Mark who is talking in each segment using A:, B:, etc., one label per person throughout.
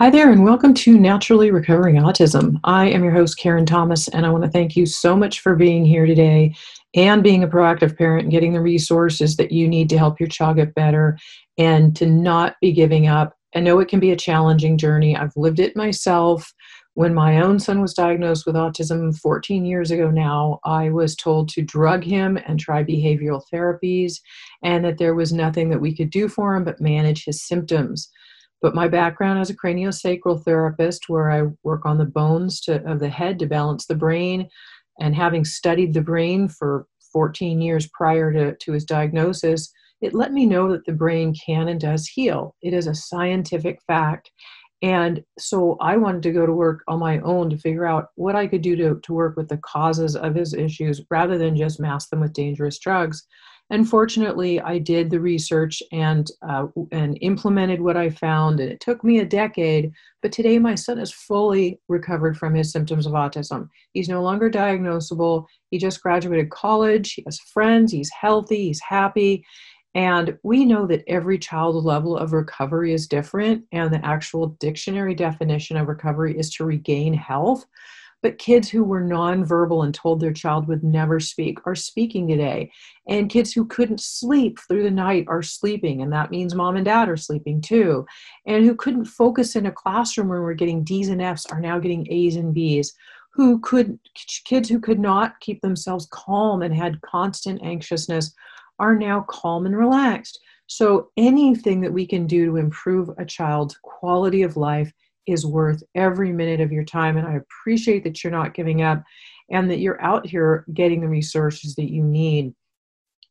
A: Hi there, and welcome to Naturally Recovering Autism. I am your host, Karen Thomas, and I want to thank you so much for being here today and being a proactive parent and getting the resources that you need to help your child get better and to not be giving up. I know it can be a challenging journey. I've lived it myself. When my own son was diagnosed with autism 14 years ago now, I was told to drug him and try behavioral therapies, and that there was nothing that we could do for him but manage his symptoms. But my background as a craniosacral therapist, where I work on the bones to, of the head to balance the brain, and having studied the brain for 14 years prior to, to his diagnosis, it let me know that the brain can and does heal. It is a scientific fact. And so I wanted to go to work on my own to figure out what I could do to, to work with the causes of his issues rather than just mask them with dangerous drugs. And fortunately, I did the research and uh, and implemented what I found. And it took me a decade, but today my son is fully recovered from his symptoms of autism. He's no longer diagnosable. He just graduated college. He has friends. He's healthy. He's happy. And we know that every child's level of recovery is different, and the actual dictionary definition of recovery is to regain health. But kids who were nonverbal and told their child would never speak are speaking today. And kids who couldn't sleep through the night are sleeping, and that means mom and dad are sleeping too. And who couldn't focus in a classroom where we're getting D's and F's are now getting A's and B's. Who could, kids who could not keep themselves calm and had constant anxiousness are now calm and relaxed. So anything that we can do to improve a child's quality of life is worth every minute of your time. And I appreciate that you're not giving up and that you're out here getting the resources that you need.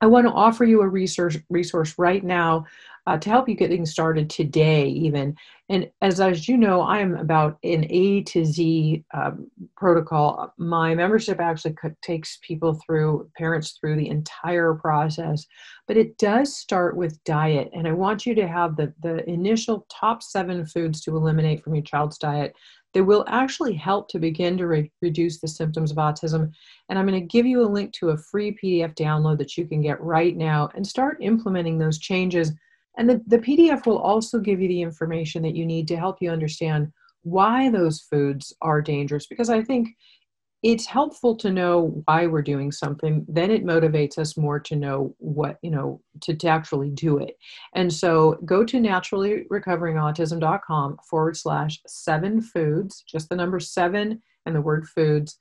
A: I want to offer you a resource resource right now uh, to help you getting started today, even. And as as you know, I am about an A to Z um, protocol. My membership actually takes people through parents through the entire process, but it does start with diet. And I want you to have the the initial top seven foods to eliminate from your child's diet that will actually help to begin to re- reduce the symptoms of autism. And I'm going to give you a link to a free PDF download that you can get right now and start implementing those changes. And the, the PDF will also give you the information that you need to help you understand why those foods are dangerous. Because I think it's helpful to know why we're doing something then it motivates us more to know what you know to, to actually do it and so go to naturallyrecoveringautism.com forward slash seven foods just the number seven and the word foods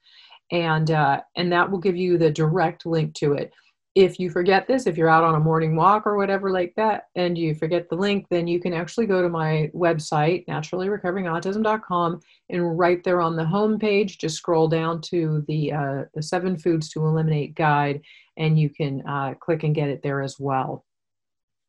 A: and uh, and that will give you the direct link to it if you forget this, if you're out on a morning walk or whatever like that, and you forget the link, then you can actually go to my website, naturallyrecoveringautism.com, and right there on the home page, just scroll down to the uh, the seven foods to eliminate guide, and you can uh, click and get it there as well.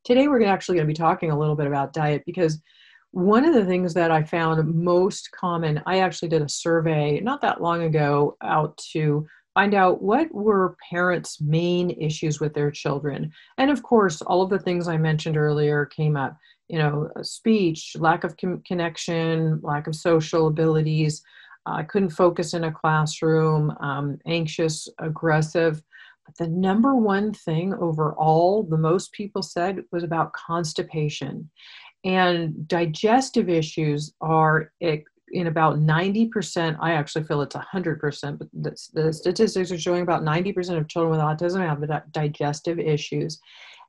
A: Today, we're actually going to be talking a little bit about diet because one of the things that I found most common, I actually did a survey not that long ago out to find out what were parents' main issues with their children. And of course, all of the things I mentioned earlier came up you know, uh, speech, lack of com- connection, lack of social abilities. I uh, couldn't focus in a classroom, um, anxious, aggressive. But the number one thing overall, the most people said was about constipation. And digestive issues are in about 90%, I actually feel it's 100%, but the, the statistics are showing about 90% of children with autism have digestive issues.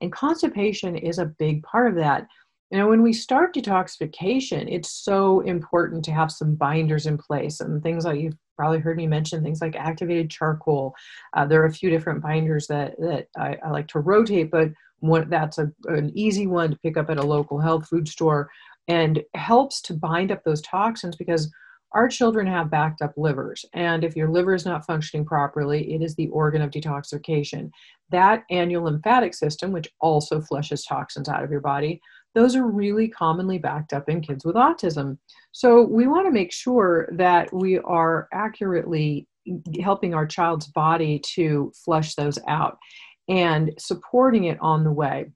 A: And constipation is a big part of that. You know, when we start detoxification, it's so important to have some binders in place and things like you've probably heard me mention things like activated charcoal. Uh, there are a few different binders that, that I, I like to rotate, but one, that's a, an easy one to pick up at a local health food store and helps to bind up those toxins because our children have backed up livers. And if your liver is not functioning properly it is the organ of detoxification. That your lymphatic system which also flushes toxins out of your body those are really commonly backed up in kids with autism. So we want to make sure that we are accurately helping our child's body to flush those out and supporting it on the way.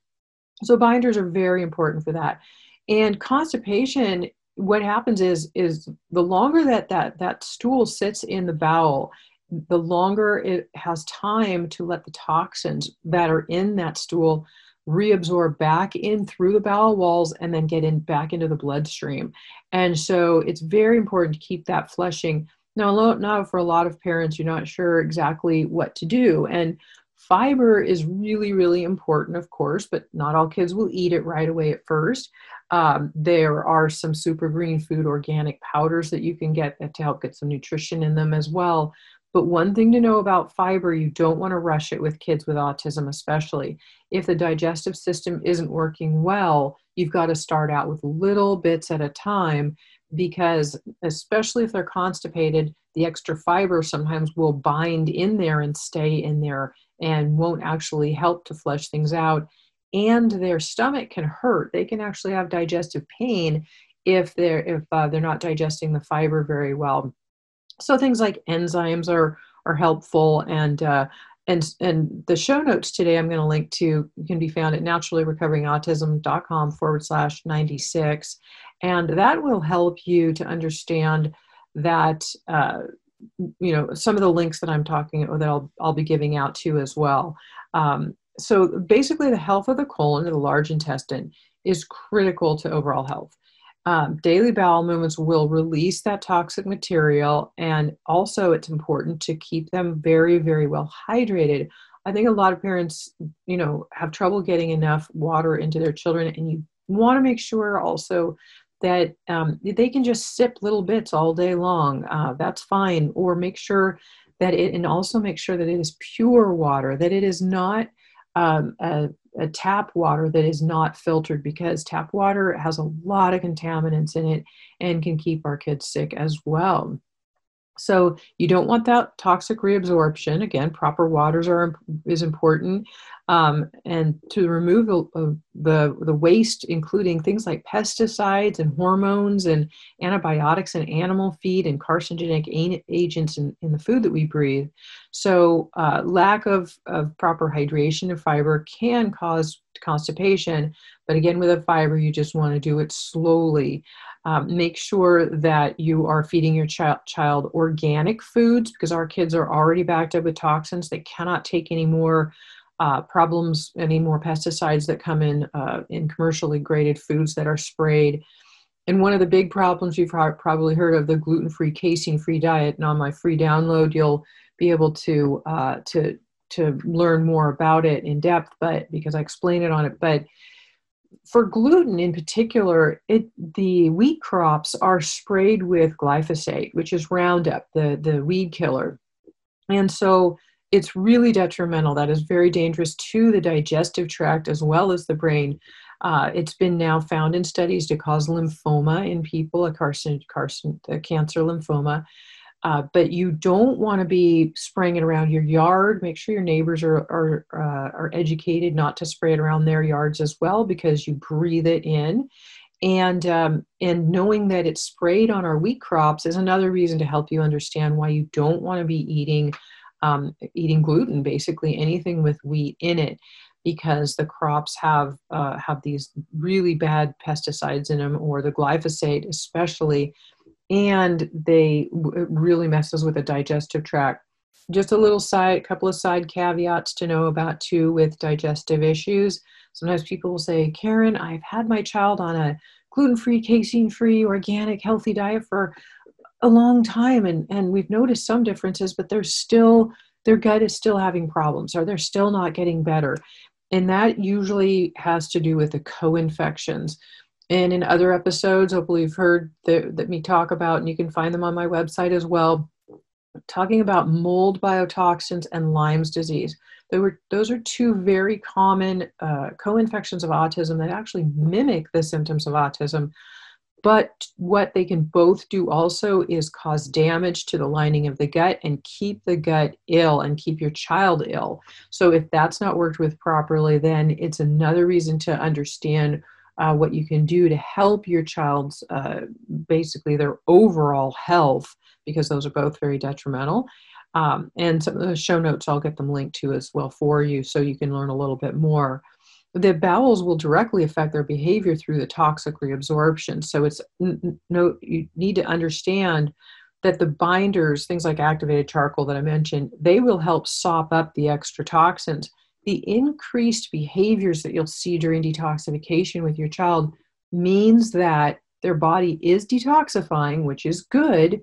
A: So binders are very important for that and constipation what happens is is the longer that that that stool sits in the bowel the longer it has time to let the toxins that are in that stool reabsorb back in through the bowel walls and then get in back into the bloodstream. And so it's very important to keep that flushing. Now, now for a lot of parents, you're not sure exactly what to do. And fiber is really, really important, of course, but not all kids will eat it right away at first. Um, there are some super green food organic powders that you can get that to help get some nutrition in them as well. But one thing to know about fiber, you don't want to rush it with kids with autism, especially. If the digestive system isn't working well, you've got to start out with little bits at a time because, especially if they're constipated, the extra fiber sometimes will bind in there and stay in there and won't actually help to flush things out. And their stomach can hurt. They can actually have digestive pain if they're if uh, they're not digesting the fiber very well so things like enzymes are are helpful and uh, and and the show notes today i'm going to link to can be found at naturallyrecoveringautism.com forward slash 96 and that will help you to understand that uh, you know some of the links that i'm talking or that i'll, I'll be giving out to as well. Um, so basically the health of the colon or the large intestine is critical to overall health. Um, daily bowel movements will release that toxic material and also it's important to keep them very very well hydrated. I think a lot of parents you know have trouble getting enough water into their children and you want to make sure also that um, they can just sip little bits all day long uh, that's fine or make sure that it and also make sure that it is pure water that it is not um, a, a tap water that is not filtered because tap water has a lot of contaminants in it and can keep our kids sick as well. So you don't want that toxic reabsorption. Again, proper waters are is important, um, and to remove the, the the waste, including things like pesticides and hormones and antibiotics and animal feed and carcinogenic agents in, in the food that we breathe. So uh, lack of of proper hydration and fiber can cause constipation. But again, with a fiber, you just want to do it slowly. Um, make sure that you are feeding your child, child organic foods because our kids are already backed up with toxins. They cannot take any more uh, problems, any more pesticides that come in uh, in commercially graded foods that are sprayed. And one of the big problems you've probably heard of the gluten-free, casein-free diet. And on my free download, you'll be able to uh, to to learn more about it in depth. But because I explain it on it, but for gluten in particular, it, the wheat crops are sprayed with glyphosate, which is Roundup, the, the weed killer. And so it's really detrimental. That is very dangerous to the digestive tract as well as the brain. Uh, it's been now found in studies to cause lymphoma in people, a, carcin, carcin, cancer lymphoma. Uh, but you don't want to be spraying it around your yard. Make sure your neighbors are are, uh, are educated not to spray it around their yards as well because you breathe it in. And um, and knowing that it's sprayed on our wheat crops is another reason to help you understand why you don't want to be eating um, eating gluten, basically anything with wheat in it, because the crops have uh, have these really bad pesticides in them, or the glyphosate especially and they it really messes with the digestive tract. Just a little side, couple of side caveats to know about too with digestive issues. Sometimes people will say, Karen, I've had my child on a gluten free, casein free, organic, healthy diet for a long time, and, and we've noticed some differences, but they're still, their gut is still having problems or they're still not getting better. And that usually has to do with the co infections. And in other episodes, hopefully you've heard that, that me talk about, and you can find them on my website as well, talking about mold biotoxins and Lyme's disease. They Were, those are two very common uh, co-infections of autism that actually mimic the symptoms of autism. But what they can both do also is cause damage to the lining of the gut and keep the gut ill and keep your child ill. So if that's not worked with properly, then it's another reason to understand uh, what you can do to help your child's uh, basically their overall health, because those are both very detrimental. Um, and some of the show notes I'll get them linked to as well for you so you can learn a little bit more. The bowels will directly affect their behavior through the toxic reabsorption. So it's no, you need to understand that the binders, things like activated charcoal that I mentioned, they will help sop up the extra toxins the increased behaviors that you'll see during detoxification with your child means that their body is detoxifying, which is good.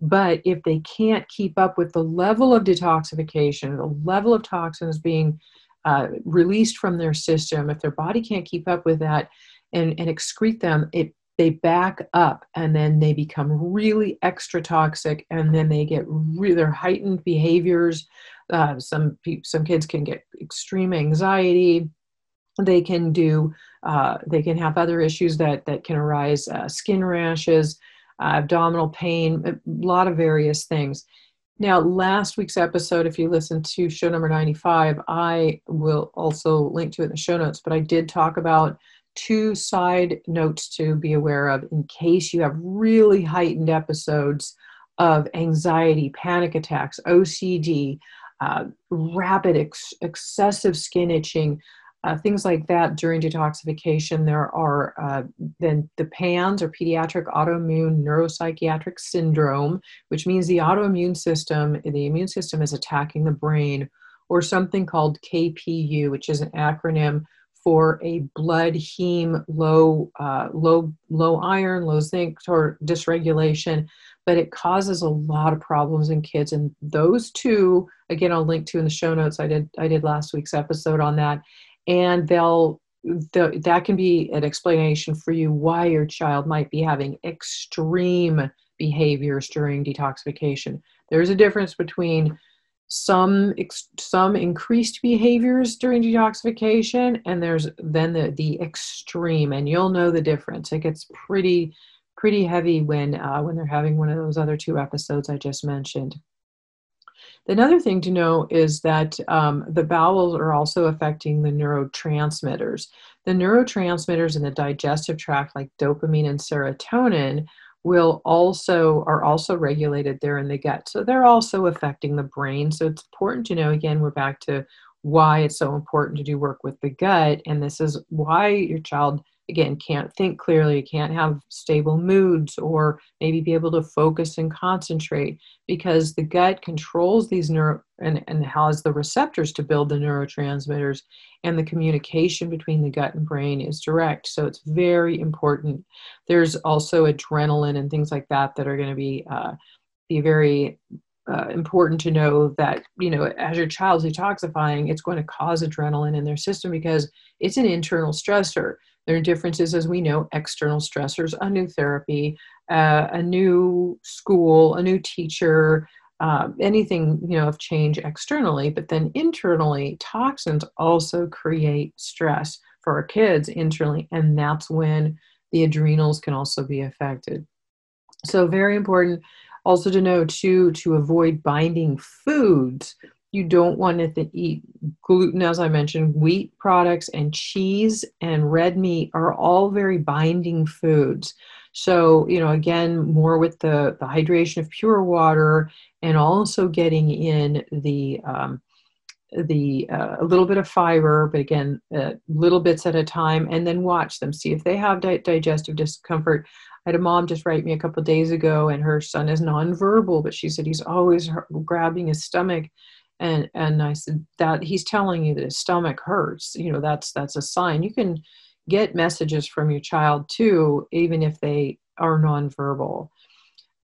A: But if they can't keep up with the level of detoxification, the level of toxins being uh, released from their system, if their body can't keep up with that and, and excrete them, it they back up and then they become really extra toxic and then they get really their heightened behaviors uh, some some kids can get extreme anxiety. They can do uh, they can have other issues that that can arise uh, skin rashes uh, abdominal pain a lot of various things. Now last week's episode if you listen to show number 95 i will also link to it in the show notes but i did talk about two side notes to be aware of in case you have really heightened episodes of anxiety panic attacks ocd uh, rapid ex- excessive skin itching uh, things like that during detoxification. There are uh, then the PANS or pediatric autoimmune neuropsychiatric syndrome, which means the autoimmune system, the immune system is attacking the brain, or something called KPU, which is an acronym for a blood heme low uh, low low iron low zinc or dysregulation but it causes a lot of problems in kids. And those two again i'll link to in the show notes. I did i did last week's episode on that. And they'll the, that can be an explanation for you why your child might be having extreme behaviors during detoxification. There's a difference between some some increased behaviors during detoxification and there's then the the extreme and you'll know the difference it gets pretty pretty heavy when uh, when they're having one of those other two episodes i just mentioned Another thing to know is that um, the bowels are also affecting the neurotransmitters. The neurotransmitters in the digestive tract, like dopamine and serotonin, will also are also regulated there in the gut. So they're also affecting the brain. So it's important to know. Again, we're back to why it's so important to do work with the gut, and this is why your child again can't think clearly can't have stable moods or maybe be able to focus and concentrate because the gut controls these neuro and, and has the receptors to build the neurotransmitters and the communication between the gut and brain is direct. So it's very important. There's also adrenaline and things like that that are going to be uh, be very uh, important to know that you know as your child's detoxifying it's going to cause adrenaline in their system because it's an internal stressor there are differences, as we know, external stressors, a new therapy, uh, a new school, a new teacher, uh, anything you know of change externally. But then internally, toxins also create stress for our kids internally, and that's when the adrenals can also be affected. So very important also to know to to avoid binding foods you don't want to eat gluten, as I mentioned, wheat products and cheese and red meat are all very binding foods. So, you know, again, more with the, the hydration of pure water and also getting in the um, the uh, a little bit of fiber, but again, uh, little bits at a time, and then watch them. See if they have di- digestive discomfort. I had a mom just write me a couple days ago, and her son is nonverbal, but she said he's always grabbing his stomach and and i said that he's telling you that his stomach hurts you know that's that's a sign. You can get messages from your child too even if they are nonverbal.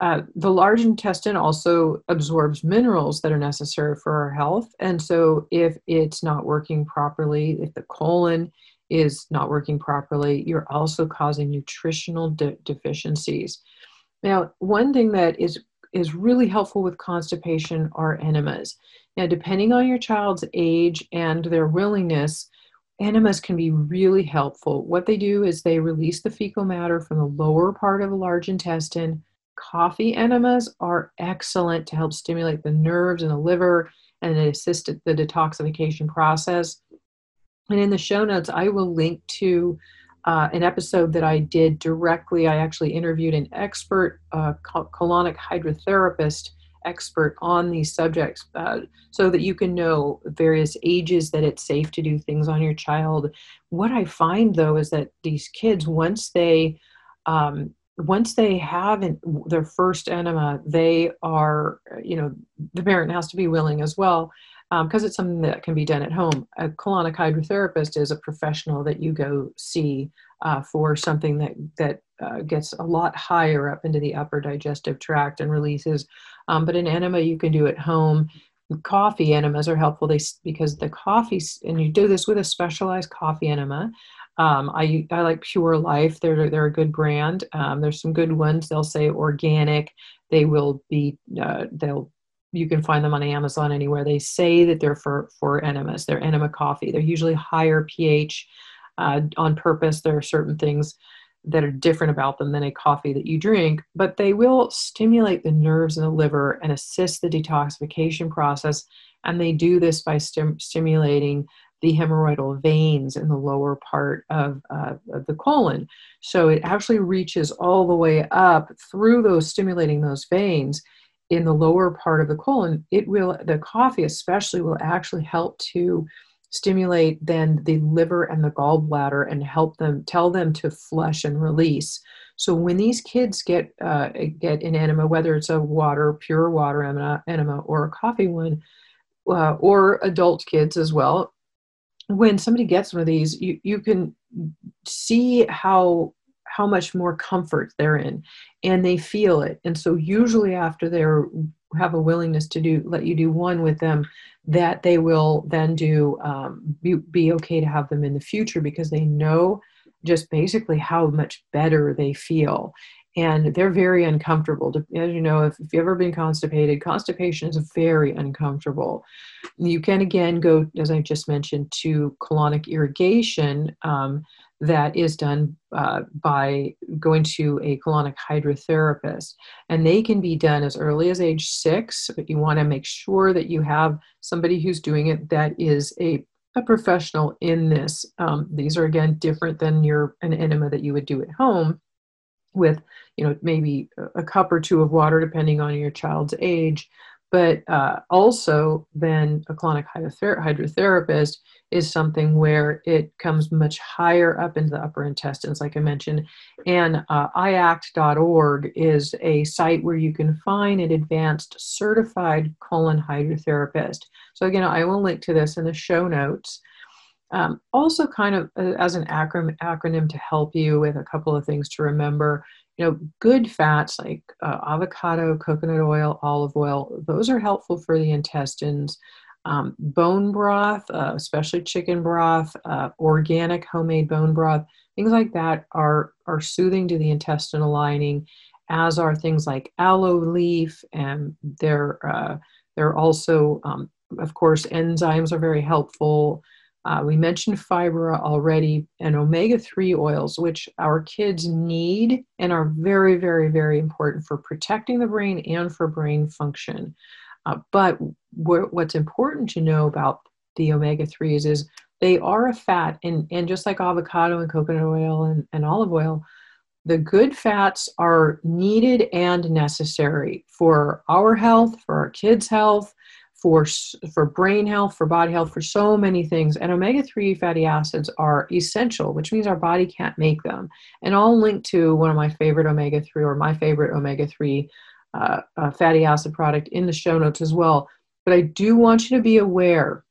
A: Uh, the large intestine also absorbs minerals that are necessary for our health and so if it's not working properly if the colon is not working properly you're also causing nutritional de- deficiencies. Now one thing that is is really helpful with constipation are enemas now, depending on your child's age and their willingness, enemas can be really helpful. What they do is they release the fecal matter from the lower part of the large intestine. Coffee enemas are excellent to help stimulate the nerves and the liver and assist the detoxification process. And in the show notes, I will link to uh, an episode that I did directly. I actually interviewed an expert uh, colonic hydrotherapist expert on these subjects uh, so that you can know various ages that it's safe to do things on your child. What I find though is that these kids, once they um, once they have an, their first enema, they are, you know, the parent has to be willing as well. because um, it's something that can be done at home. A colonic hydrotherapist is a professional that you go see uh, for something that that uh, gets a lot higher up into the upper digestive tract and releases. Um, but an enema you can do at home. Coffee enemas are helpful they, because the coffee, and you do this with a specialized coffee enema. Um, I, I like Pure Life. They're, they're a good brand. Um, there's some good ones. They'll say organic. They will be, uh, they'll you can find them on Amazon anywhere. They say that they're for for enemas. They're enema coffee. They're usually higher pH uh, on purpose. There are certain things that are different about them than a coffee that you drink, but they will stimulate the nerves in the liver and assist the detoxification process. And they do this by stim- stimulating the hemorrhoidal veins in the lower part of, uh, of the colon. So it actually reaches all the way up through those, stimulating those veins in the lower part of the colon, it will, the coffee especially, will actually help to stimulate then the liver and the gallbladder and help them, tell them to flush and release. So when these kids get uh, get an enema, whether it's a water, pure water enema, enema or a coffee one, uh, or adult kids as well, when somebody gets one of these, you, you can see how how much more comfort they're in and they feel it and so usually after they have a willingness to do let you do one with them that they will then do um, be, be okay to have them in the future because they know just basically how much better they feel and they're very uncomfortable. As you know, if, if you've ever been constipated, constipation is very uncomfortable. You can again go, as I just mentioned, to colonic irrigation. Um, that is done uh, by going to a colonic hydrotherapist. And they can be done as early as age six, but you want to make sure that you have somebody who's doing it that is a, a professional in this. Um, these are again different than your an enema that you would do at home with you know maybe a cup or two of water depending on your child's age but uh, also then a colonic hydrotherapist is something where it comes much higher up into the upper intestines, like I mentioned. And uh, iact.org is a site where you can find an advanced certified colon hydrotherapist. So, again, I will link to this in the show notes. Um, also, kind of uh, as an acronym, acronym to help you with a couple of things to remember. You know, good fats like uh, avocado, coconut oil, olive oil, those are helpful for the intestines. Um, bone broth, uh, especially chicken broth, uh, organic homemade bone broth, things like that are, are soothing to the intestinal lining, as are things like aloe leaf, and they're, uh, they're also, um, of course, enzymes are very helpful. Uh, we mentioned fiber already, and omega 3 oils, which our kids need and are very, very, very important for protecting the brain and for brain function. Uh, but what's important to know about the omega 3s is they are a fat, and, and just like avocado and coconut oil and, and olive oil, the good fats are needed and necessary for our health, for our kids' health, for, for brain health, for body health, for so many things. And omega 3 fatty acids are essential, which means our body can't make them. And I'll link to one of my favorite omega 3 or my favorite omega 3 uh, uh, fatty acid product in the show notes as well. But I do want you to be aware,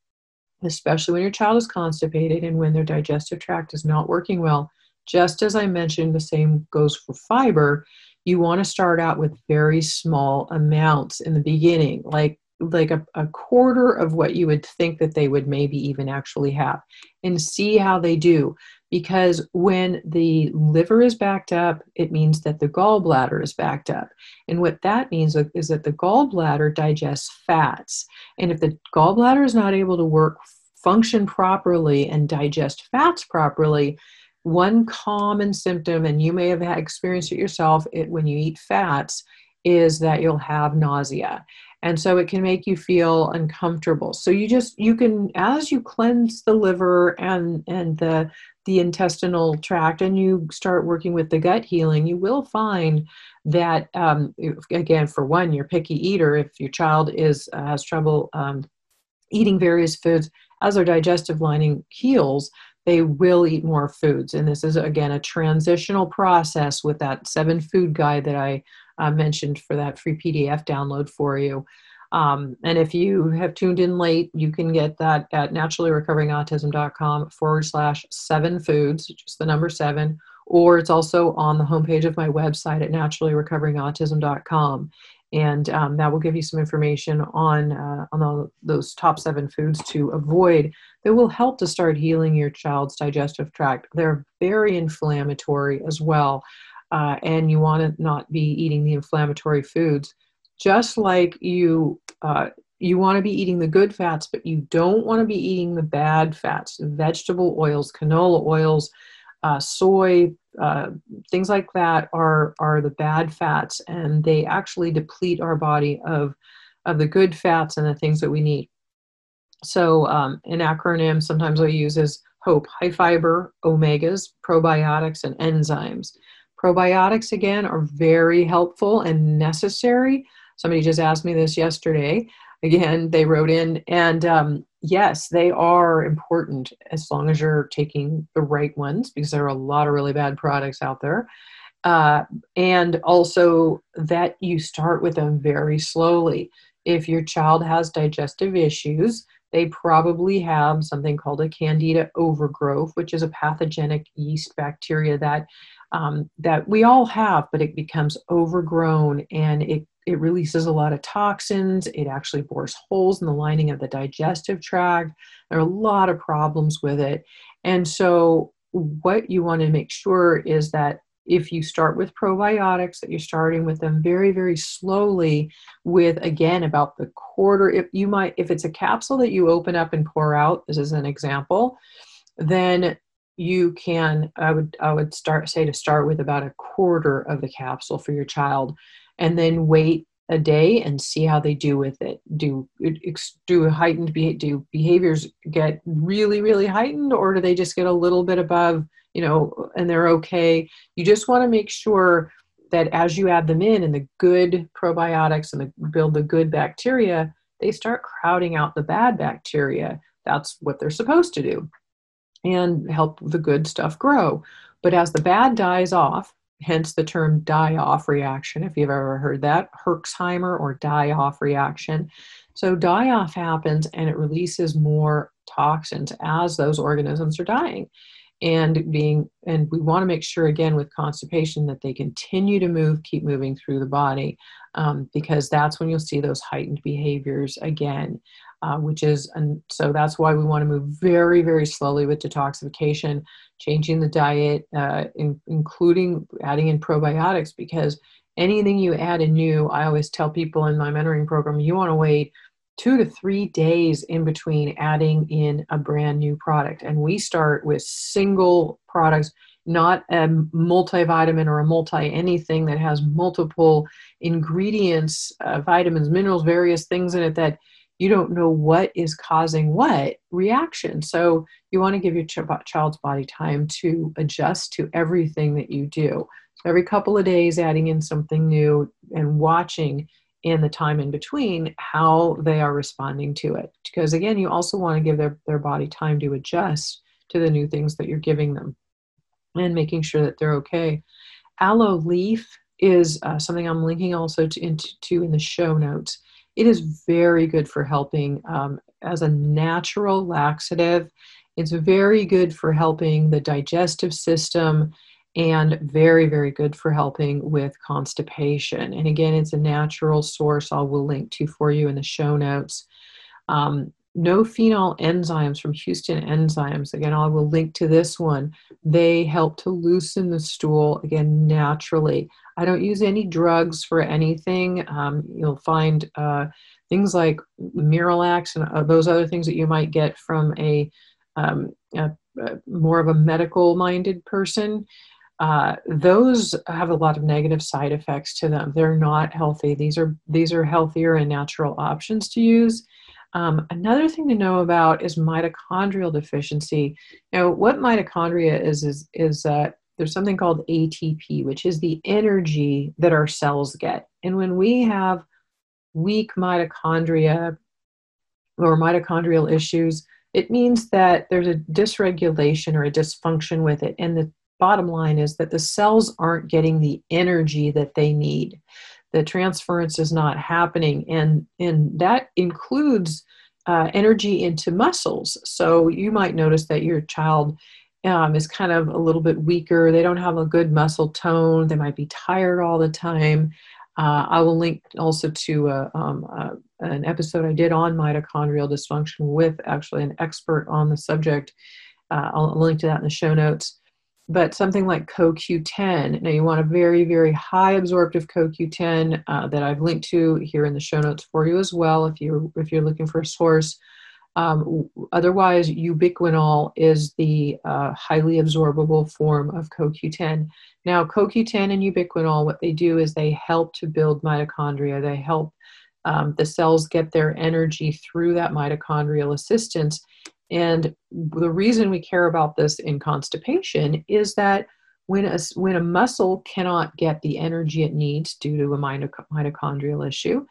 A: especially when your child is constipated and when their digestive tract is not working well, just as I mentioned, the same goes for fiber. You want to start out with very small amounts in the beginning, like like a, a quarter of what you would think that they would maybe even actually have, and see how they do because when the liver is backed up, it means that the gallbladder is backed up. And what that means is that the gallbladder digests fats. And if the gallbladder is not able to work, function properly, and digest fats properly, one common symptom, and you may have experienced it yourself it, when you eat fats, is that you'll have nausea and so it can make you feel uncomfortable. So you just you can as you cleanse the liver and and the the intestinal tract and you start working with the gut healing you will find that um, again for one you're picky eater. If your child is uh, has trouble um, eating various foods as their digestive lining heals they will eat more foods. And this is again a transitional process with that seven food guide that i uh, mentioned for that free PDF download for you. Um, and if you have tuned in late, you can get that at naturallyrecoveringautism.com forward slash seven foods, just the number seven, or it's also on the homepage of my website at naturallyrecoveringautism.com. And um, that will give you some information on, uh, on the, those top seven foods to avoid that will help to start healing your child's digestive tract. They're very inflammatory as well. Uh, and you want to not be eating the inflammatory foods just like you uh, you want to be eating the good fats but you don't want to be eating the bad fats vegetable oils canola oils uh, soy uh, things like that are are the bad fats and they actually deplete our body of of the good fats and the things that we need. So um, an acronym sometimes i use is hope high fiber omegas probiotics and enzymes probiotics again are very helpful and necessary Somebody just asked me this yesterday. Again, they wrote in, and um, yes, they are important as long as you're taking the right ones because there are a lot of really bad products out there. Uh, and also that you start with them very slowly. If your child has digestive issues, they probably have something called a candida overgrowth, which is a pathogenic yeast bacteria that um, that we all have, but it becomes overgrown and it it releases a lot of toxins. It actually bores holes in the lining of the digestive tract. There are a lot of problems with it. And so, what you want to make sure is that if you start with probiotics that you're starting with them very very slowly with again about the quarter if you might if it's a capsule that you open up and pour out this is an example then you can i would i would start say to start with about a quarter of the capsule for your child and then wait a day and see how they do with it. Do do heightened do behaviors get really really heightened, or do they just get a little bit above, you know, and they're okay? You just want to make sure that as you add them in and the good probiotics and the, build the good bacteria, they start crowding out the bad bacteria. That's what they're supposed to do, and help the good stuff grow. But as the bad dies off, hence the term die off reaction, if you've ever heard that, Herxheimer or die off reaction. So, die off happens and it releases more toxins as those organisms are dying and being and we want to make sure again with constipation that they continue to move keep moving through the body um, because that's when you'll see those heightened behaviors again uh, which is and so that's why we want to move very very slowly with detoxification changing the diet uh, in, including adding in probiotics because anything you add in new i always tell people in my mentoring program you want to wait two to three days in between adding in a brand new product. And we start with single products not a multivitamin or a multi anything that has multiple ingredients uh, vitamins minerals various things in it that you don't know what is causing what reaction. So you want to give your ch- child's body time to adjust to everything that you do. So every couple of days, adding in something new and watching in the time in between how they are responding to it. Because again, you also want to give their, their body time to adjust to the new things that you're giving them and making sure that they're okay. Aloe leaf is uh, something I'm linking also to, into, to in the show notes. It is very good for helping um, as a natural laxative. It's very good for helping the digestive system and very, very good for helping with constipation. And again, it's a natural source I will link to for you in the show notes. Um, no phenol enzymes from Houston Enzymes. Again, I will link to this one. They help to loosen the stool again naturally. I don't use any drugs for anything. Um, you'll find uh, things like Miralax and uh, those other things that you might get from a, um, a, a more of a medical minded person. Uh, those have a lot of negative side effects to them. They're not healthy. These are these are healthier and natural options to use. Um, another thing to know about is mitochondrial deficiency. Now, what mitochondria is is is uh, there's something called ATP, which is the energy that our cells get. And when we have weak mitochondria or mitochondrial issues, it means that there's a dysregulation or a dysfunction with it. And the bottom line is that the cells aren't getting the energy that they need. The transference is not happening. And and that includes uh, energy into muscles. So you might notice that your child um, is kind of a little bit weaker. They don't have a good muscle tone. They might be tired all the time. Uh, i will link also to a, um, a, an episode i did on mitochondrial dysfunction with actually an expert on the subject. Uh, i'll link to that in the show notes but something like CoQ10. Now, you want a very, very high absorptive CoQ10 uh, that I've linked to here in the show notes for you as well if you're, if you're looking for a source. Um, otherwise, ubiquinol is the uh, highly absorbable form of CoQ10. Now, CoQ10 and ubiquinol, what they do is they help to build mitochondria. They help um, the cells get their energy through that mitochondrial assistance and the reason we care about this in constipation is that when a, when a muscle cannot get the energy it needs due to a mitochondrial issue,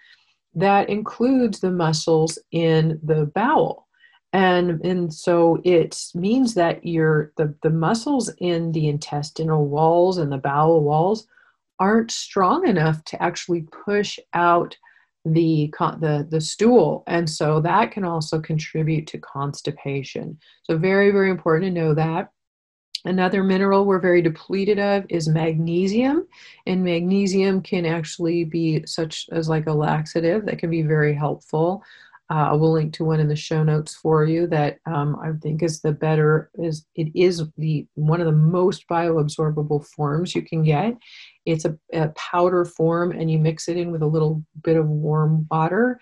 A: that includes the muscles in the bowel. And, and so it means that your the, the muscles in the intestinal walls and the bowel walls aren't strong enough to actually push out the the the stool. And so that can also contribute to constipation. So very very important to know that. Another mineral we're very depleted of is magnesium. And magnesium can actually be such as like a laxative that can be very helpful uh, we'll link to one in the show notes for you that um, I think is the better is it is the one of the most bioabsorbable forms you can get. It's a, a powder form, and you mix it in with a little bit of warm water,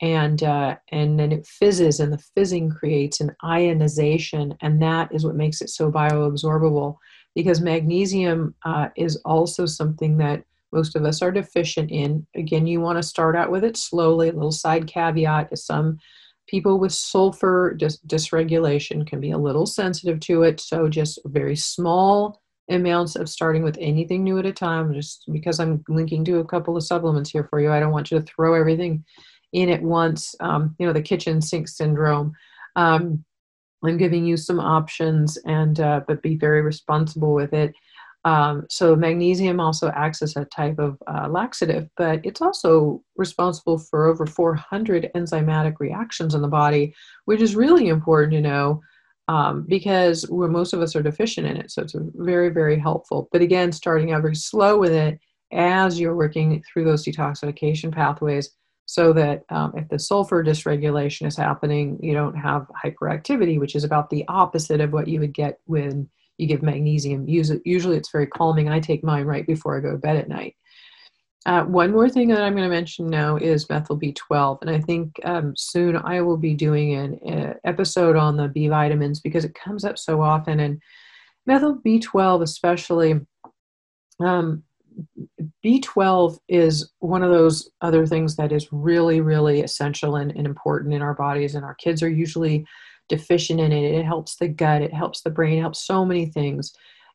A: and uh, and then it fizzes, and the fizzing creates an ionization, and that is what makes it so bioabsorbable. Because magnesium uh, is also something that most of us are deficient in. Again, you want to start out with it slowly. A little side caveat is some people with sulfur dis- dysregulation can be a little sensitive to it. So just very small amounts of starting with anything new at a time. Just because I'm linking to a couple of supplements here for you, I don't want you to throw everything in at once. Um, you know, the kitchen sink syndrome. Um, I'm giving you some options, and uh, but be very responsible with it. Um, so magnesium also acts as a type of uh, laxative, but it's also responsible for over 400 enzymatic reactions in the body, which is really important to know um, because most of us are deficient in it. So it's very, very helpful. But again, starting out very slow with it as you're working through those detoxification pathways so that um, if the sulfur dysregulation is happening, you don't have hyperactivity, which is about the opposite of what you would get when you give magnesium. Usually it's very calming. I take mine right before I go to bed at night. Uh, one more thing that I'm going to mention now is methyl B12. And I think um, soon I will be doing an uh, episode on the B vitamins because it comes up so often. And methyl B12, especially, um, B12 is one of those other things that is really, really essential and, and important in our bodies. And our kids are usually deficient in it. It helps the gut, it helps the brain, it helps so many things.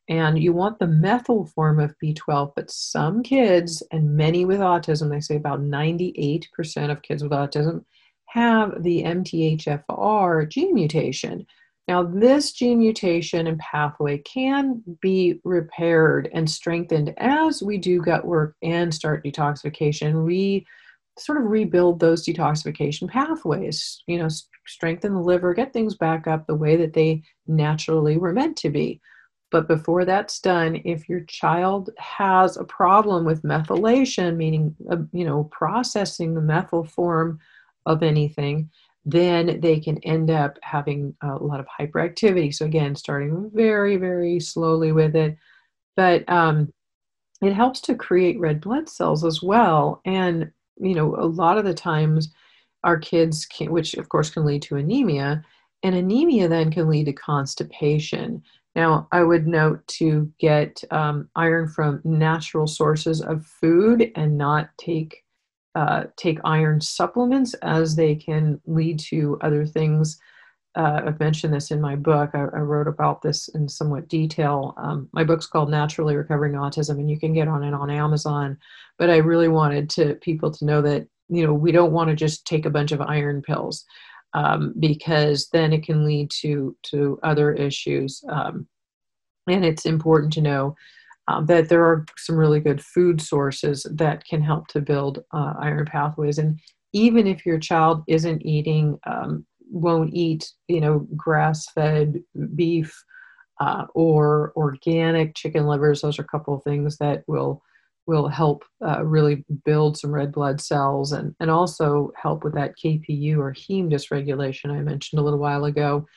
A: And you want the methyl form of B12, but some kids, and many with autism, they say about 98% of kids with autism have the MTHFR gene mutation. Now, this gene mutation and pathway can be repaired and strengthened as we do gut work and start detoxification. We sort of rebuild those detoxification pathways, you know, strengthen the liver, get things back up the way that they naturally were meant to be. But before that's done, if your child has a problem with methylation, meaning, uh, you know, processing the methyl form of anything, then they can end up having a lot of hyperactivity. So, again, starting very, very slowly with it. But um, it helps to create red blood cells as well. And, you know, a lot of the times, our kids can, which of course can lead to anemia, and anemia then can lead to constipation. Now, I would note to get um, iron from natural sources of food and not take uh, take iron supplements as they can lead to other things. Uh, I've mentioned this in my book. I, I, wrote about this in somewhat detail. Um, my book's called Naturally Recovering Autism, and you can get on it on Amazon. But I really wanted to people to know that you know we don't want to just take a bunch of iron pills um, because then it can lead to to other issues um, and it's important to know um, that there are some really good food sources that can help to build uh, iron pathways. And even if your child isn't eating, um, won't eat, you know, grass-fed beef uh, or organic chicken livers, those are a couple of things that will will help uh, really build some red blood cells and, and also help with that KPU or heme dysregulation I mentioned a little while ago.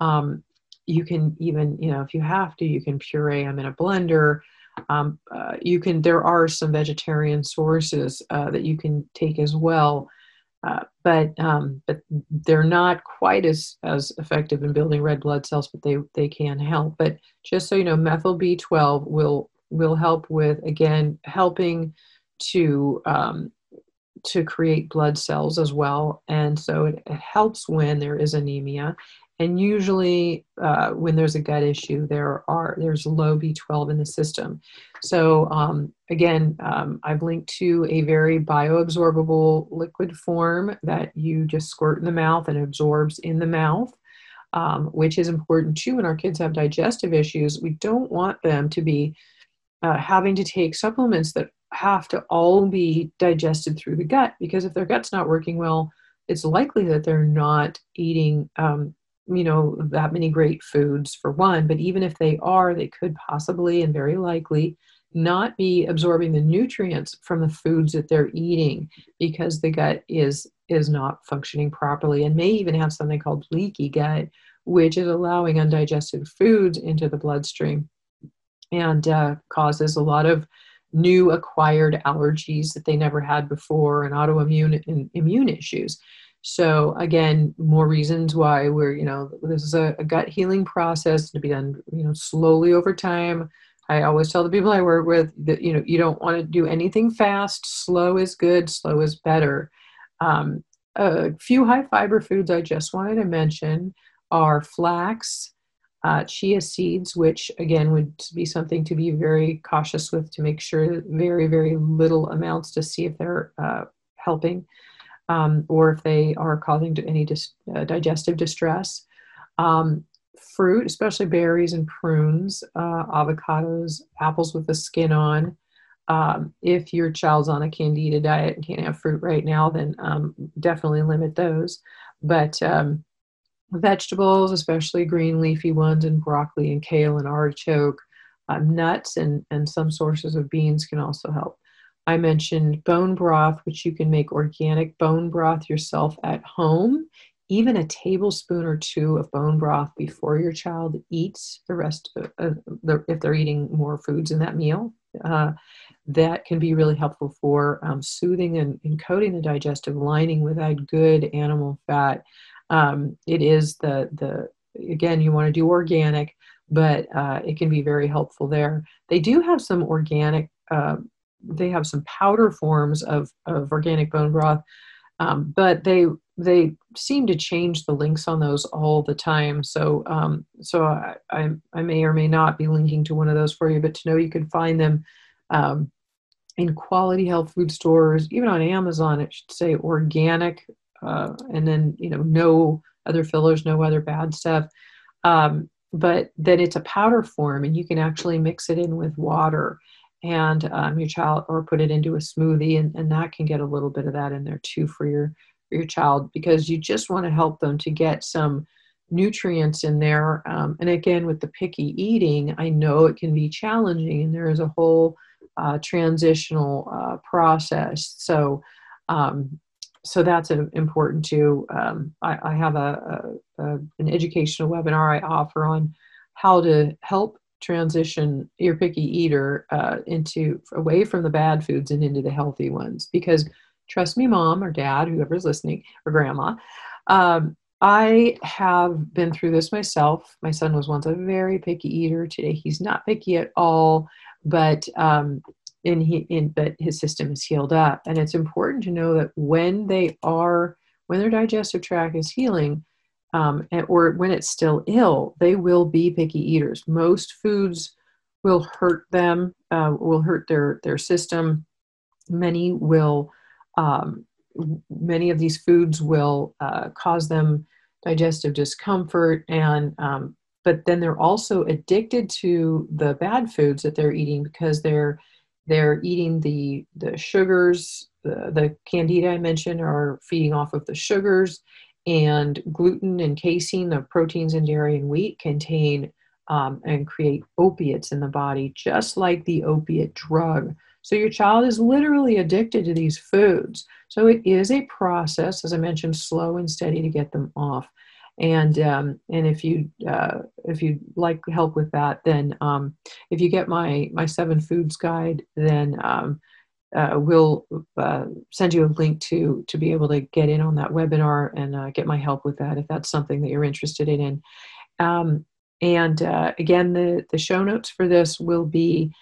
A: Um, you can even, you know, if you have to, you can puree them in a blender. Um, uh, you can, there are some vegetarian sources uh, that you can take as well. Uh, but um, but they're not quite as as effective in building red blood cells, but they they can help. But just so you know, methyl B12 will will help with again helping to um, to create blood cells as well, and so it, it helps when there is anemia. And usually, uh, when there's a gut issue, there are there's low B12 in the system. So um, again, um, I've linked to a very bioabsorbable liquid form that you just squirt in the mouth and absorbs in the mouth. Um, which is important too when our kids have digestive issues. We don't want them to be uh, having to take supplements that have to all be digested through the gut because if their gut's not working well, it's likely that they're not eating um, you know that many great foods for one but even if they are they could possibly and very likely not be absorbing the nutrients from the foods that they're eating because the gut is is not functioning properly and may even have something called leaky gut which is allowing undigested foods into the bloodstream and uh, causes a lot of new acquired allergies that they never had before and autoimmune and immune issues so again, more reasons why we're, you know, this is a, a, gut healing process to be done, you know, slowly over time. I always tell the people I work with that, you know, you don't want to do anything fast. Slow is good, slow is better. Um, a few high fiber foods I just wanted to mention are flax, uh, chia seeds, which again would be something to be very cautious with to make sure very, very little amounts to see if they're uh, helping um, or if they are causing any dis- uh, digestive distress. Um, fruit, especially berries and prunes, uh, avocados, apples with the skin on. Um, if your child's on a candida diet and can't have fruit right now, then um, definitely limit those. But um, vegetables, especially green leafy ones, and broccoli and kale and artichoke, uh, nuts and, and some sources of beans can also help. I mentioned bone broth, which you can make organic bone broth yourself at home. Even a tablespoon or two of bone broth before your child eats the rest, of, the, if they're eating more foods in that meal, uh, that can be really helpful for um, soothing and, and, coating the digestive lining with that good animal fat. Um, it is the the again you want to do organic, but uh, it can be very helpful there. They do have some organic uh, they have some powder forms of, of organic bone broth, um, but they they seem to change the links on those all the time. So um, so I, I, I may or may not be linking to one of those for you, but to know you can find them um, in quality health food stores, even on Amazon. It should say organic, uh, and then you know no other fillers, no other bad stuff. Um, but then it's a powder form, and you can actually mix it in with water and um, your child or put it into a smoothie and, and that can get a little bit of that in there too for your for your child because you just want to help them to get some nutrients in there um, and again with the picky eating i know it can be challenging and there is a whole uh, transitional uh, process. So um, so that's important too. Um, I, I, have a, a, a, an educational webinar i offer on how to help transition your picky eater uh, into away from the bad foods and into the healthy ones. Because trust me mom or dad whoever's listening or grandma um, i have been through this myself. My son was once a very picky eater. Today he's not picky at all. But um, in he in but his system is healed up. And it's important to know that when they are when their digestive tract is healing um, or when it's still ill, they will be picky eaters. Most foods will hurt them, uh, will hurt their their system. Many will, um, many of these foods will uh, cause them digestive discomfort, and um, but then they're also addicted to the bad foods that they're eating because they're they're eating the the sugars the, the candida i mentioned are feeding off of the sugars and gluten and casein the proteins in dairy and wheat contain um, and create opiates in the body just like the opiate drug. So your child is literally addicted to these foods. So it is a process as i mentioned slow and steady to get them off. And um, and if you uh, if you'd like help with that, then um, if you get my my seven foods guide, then um, uh, we'll uh, send you a link to to be able to get in on that webinar and uh, get my help with that if that's something that you're interested in. Um, and uh, again, the the show notes for this will be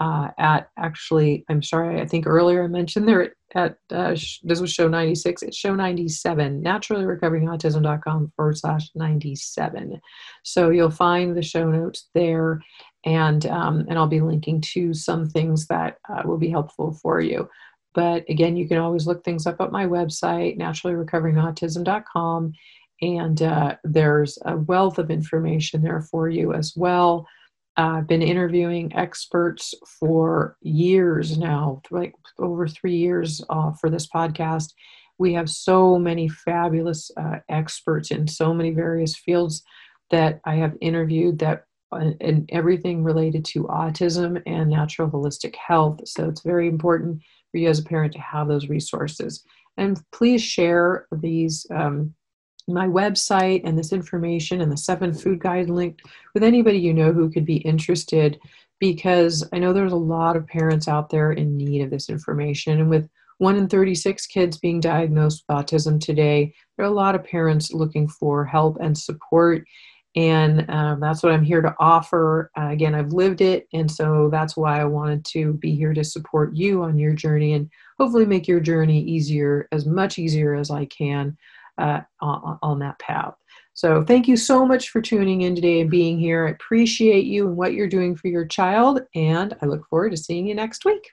A: uh, at actually, I'm sorry, I think earlier I mentioned there at, uh, sh- this was show 96, it's show 97, naturallyrecoveringautism.com forward slash 97. So you'll find the show notes there and, um, and I'll be linking to some things that uh, will be helpful for you. But again, you can always look things up at my website, naturallyrecoveringautism.com, and uh, there's a wealth of information there for you as well. I've been interviewing experts for years now, like over three years uh, for this podcast. We have so many fabulous uh, experts in so many various fields that I have interviewed that and uh, everything related to autism and natural holistic health. So it's very important for you as a parent to have those resources. And please share these um, my website and this information and the seven food guide linked with anybody you know who could be interested because I know there's a lot of parents out there in need of this information. And with one in 36 kids being diagnosed with autism today, there are a lot of parents looking for help and support. And um, that's what I'm here to offer. Uh, again, I've lived it. And so that's why I wanted to be here to support you on your journey and hopefully make your journey easier, as much easier as I can uh, on, on that path. So thank you so much for tuning in today and being here. I appreciate you and what you're doing for your child, and I look forward to seeing you next week.